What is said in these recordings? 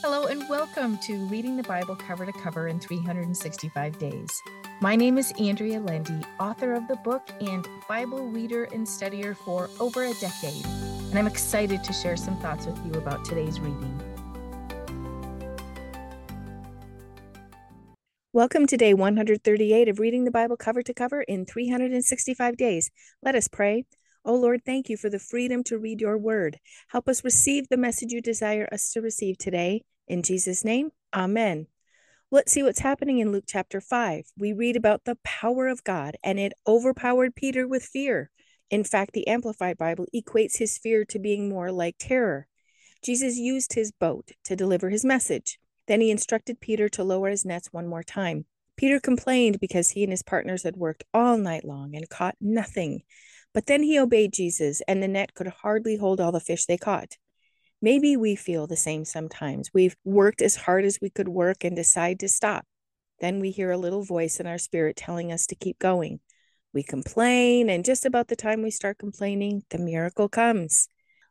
Hello, and welcome to Reading the Bible Cover to Cover in 365 Days. My name is Andrea Lendy, author of the book and Bible reader and studier for over a decade, and I'm excited to share some thoughts with you about today's reading. Welcome to day 138 of Reading the Bible Cover to Cover in 365 Days. Let us pray. Oh Lord, thank you for the freedom to read your word. Help us receive the message you desire us to receive today. In Jesus' name, Amen. Let's see what's happening in Luke chapter 5. We read about the power of God, and it overpowered Peter with fear. In fact, the Amplified Bible equates his fear to being more like terror. Jesus used his boat to deliver his message. Then he instructed Peter to lower his nets one more time. Peter complained because he and his partners had worked all night long and caught nothing. But then he obeyed Jesus, and the net could hardly hold all the fish they caught. Maybe we feel the same sometimes. We've worked as hard as we could work and decide to stop. Then we hear a little voice in our spirit telling us to keep going. We complain, and just about the time we start complaining, the miracle comes.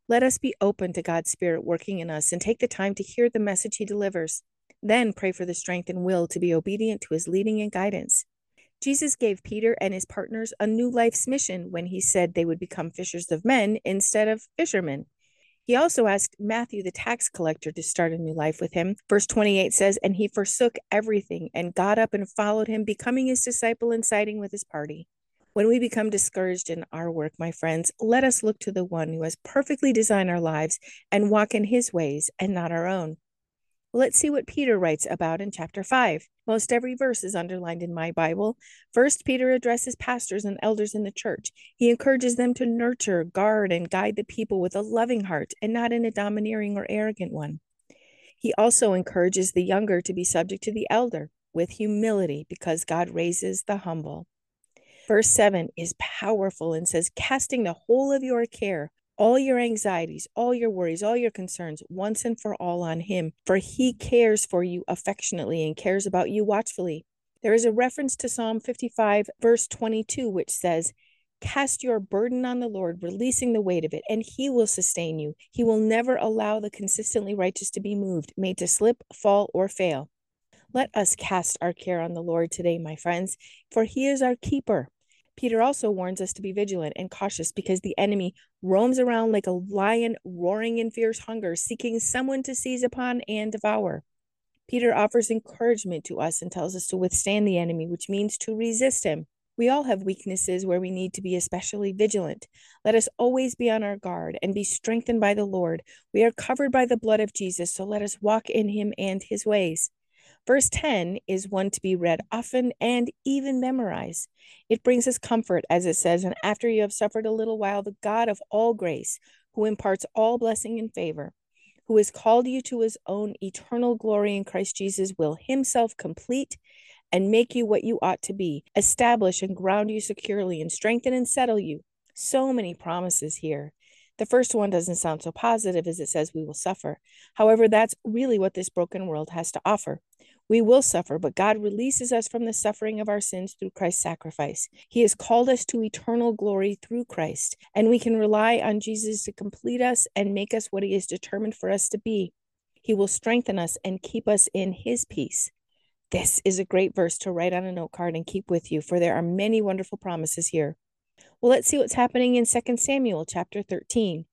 Let us be open to God's Spirit working in us and take the time to hear the message He delivers. Then pray for the strength and will to be obedient to His leading and guidance. Jesus gave Peter and his partners a new life's mission when he said they would become fishers of men instead of fishermen. He also asked Matthew, the tax collector, to start a new life with him. Verse 28 says, And he forsook everything and got up and followed him, becoming his disciple and siding with his party. When we become discouraged in our work, my friends, let us look to the one who has perfectly designed our lives and walk in his ways and not our own. Let's see what Peter writes about in chapter 5. Most every verse is underlined in my Bible. First, Peter addresses pastors and elders in the church. He encourages them to nurture, guard, and guide the people with a loving heart and not in a domineering or arrogant one. He also encourages the younger to be subject to the elder with humility because God raises the humble. Verse 7 is powerful and says, Casting the whole of your care all your anxieties, all your worries, all your concerns once and for all on Him, for He cares for you affectionately and cares about you watchfully. There is a reference to Psalm 55, verse 22, which says, Cast your burden on the Lord, releasing the weight of it, and He will sustain you. He will never allow the consistently righteous to be moved, made to slip, fall, or fail. Let us cast our care on the Lord today, my friends, for He is our keeper. Peter also warns us to be vigilant and cautious because the enemy roams around like a lion roaring in fierce hunger, seeking someone to seize upon and devour. Peter offers encouragement to us and tells us to withstand the enemy, which means to resist him. We all have weaknesses where we need to be especially vigilant. Let us always be on our guard and be strengthened by the Lord. We are covered by the blood of Jesus, so let us walk in him and his ways. Verse 10 is one to be read often and even memorized. It brings us comfort, as it says, and after you have suffered a little while, the God of all grace, who imparts all blessing and favor, who has called you to his own eternal glory in Christ Jesus, will himself complete and make you what you ought to be, establish and ground you securely, and strengthen and settle you. So many promises here. The first one doesn't sound so positive as it says we will suffer. However, that's really what this broken world has to offer. We will suffer, but God releases us from the suffering of our sins through Christ's sacrifice. He has called us to eternal glory through Christ, and we can rely on Jesus to complete us and make us what He is determined for us to be. He will strengthen us and keep us in His peace. This is a great verse to write on a note card and keep with you, for there are many wonderful promises here. Well, let's see what's happening in 2 Samuel chapter 13.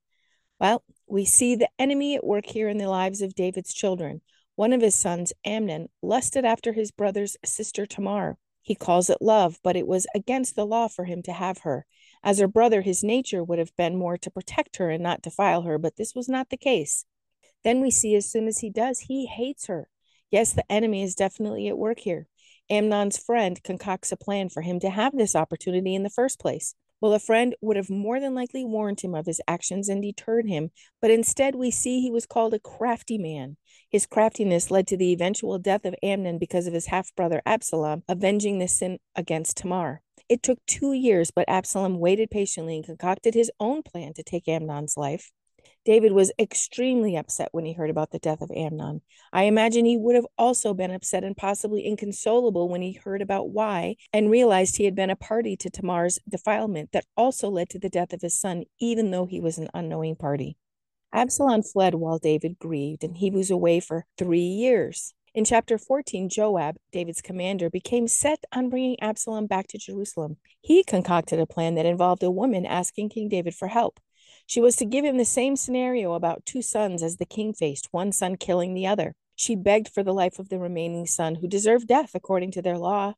Well, we see the enemy at work here in the lives of David's children. One of his sons, Amnon, lusted after his brother's sister Tamar. He calls it love, but it was against the law for him to have her. As her brother, his nature would have been more to protect her and not defile her, but this was not the case. Then we see as soon as he does, he hates her. Yes, the enemy is definitely at work here. Amnon's friend concocts a plan for him to have this opportunity in the first place. Well, a friend would have more than likely warned him of his actions and deterred him, but instead we see he was called a crafty man. His craftiness led to the eventual death of Amnon because of his half brother Absalom avenging the sin against Tamar. It took two years, but Absalom waited patiently and concocted his own plan to take Amnon's life. David was extremely upset when he heard about the death of Amnon. I imagine he would have also been upset and possibly inconsolable when he heard about why and realized he had been a party to Tamar's defilement that also led to the death of his son, even though he was an unknowing party. Absalom fled while David grieved, and he was away for three years. In chapter 14, Joab, David's commander, became set on bringing Absalom back to Jerusalem. He concocted a plan that involved a woman asking King David for help. She was to give him the same scenario about two sons as the king faced, one son killing the other. She begged for the life of the remaining son, who deserved death according to their law.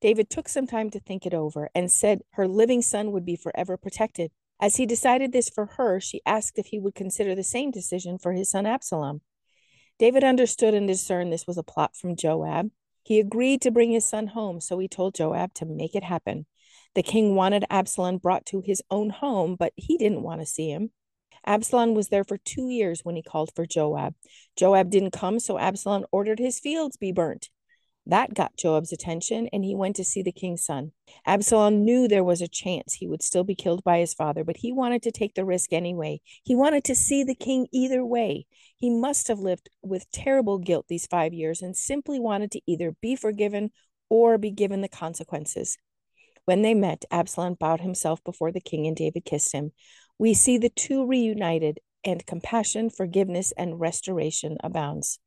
David took some time to think it over and said her living son would be forever protected. As he decided this for her, she asked if he would consider the same decision for his son Absalom. David understood and discerned this was a plot from Joab. He agreed to bring his son home, so he told Joab to make it happen. The king wanted Absalom brought to his own home, but he didn't want to see him. Absalom was there for two years when he called for Joab. Joab didn't come, so Absalom ordered his fields be burnt. That got Joab's attention, and he went to see the king's son. Absalom knew there was a chance he would still be killed by his father, but he wanted to take the risk anyway. He wanted to see the king either way. He must have lived with terrible guilt these five years and simply wanted to either be forgiven or be given the consequences. When they met, Absalom bowed himself before the king, and David kissed him. We see the two reunited, and compassion, forgiveness, and restoration abounds.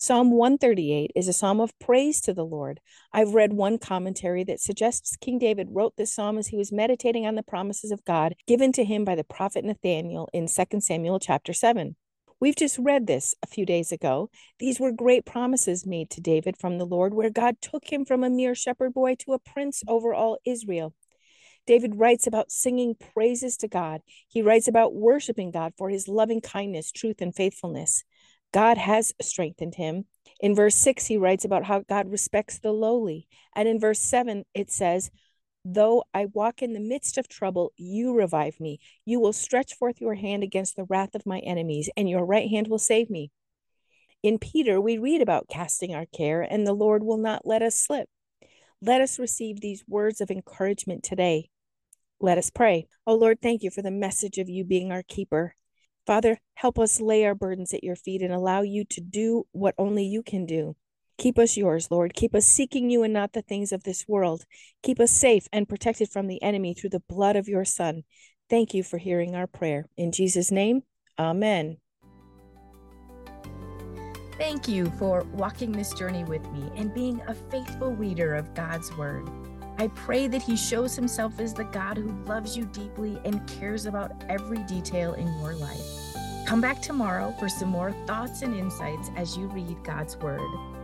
Psalm 138 is a psalm of praise to the Lord. I've read one commentary that suggests King David wrote this psalm as he was meditating on the promises of God given to him by the prophet Nathaniel in 2 Samuel chapter 7. We've just read this a few days ago. These were great promises made to David from the Lord, where God took him from a mere shepherd boy to a prince over all Israel. David writes about singing praises to God. He writes about worshiping God for his loving kindness, truth, and faithfulness. God has strengthened him. In verse 6, he writes about how God respects the lowly. And in verse 7, it says, Though I walk in the midst of trouble, you revive me. You will stretch forth your hand against the wrath of my enemies, and your right hand will save me. In Peter, we read about casting our care, and the Lord will not let us slip. Let us receive these words of encouragement today. Let us pray. Oh Lord, thank you for the message of you being our keeper. Father, help us lay our burdens at your feet and allow you to do what only you can do. Keep us yours, Lord. Keep us seeking you and not the things of this world. Keep us safe and protected from the enemy through the blood of your Son. Thank you for hearing our prayer. In Jesus' name, amen. Thank you for walking this journey with me and being a faithful reader of God's Word. I pray that He shows Himself as the God who loves you deeply and cares about every detail in your life. Come back tomorrow for some more thoughts and insights as you read God's Word.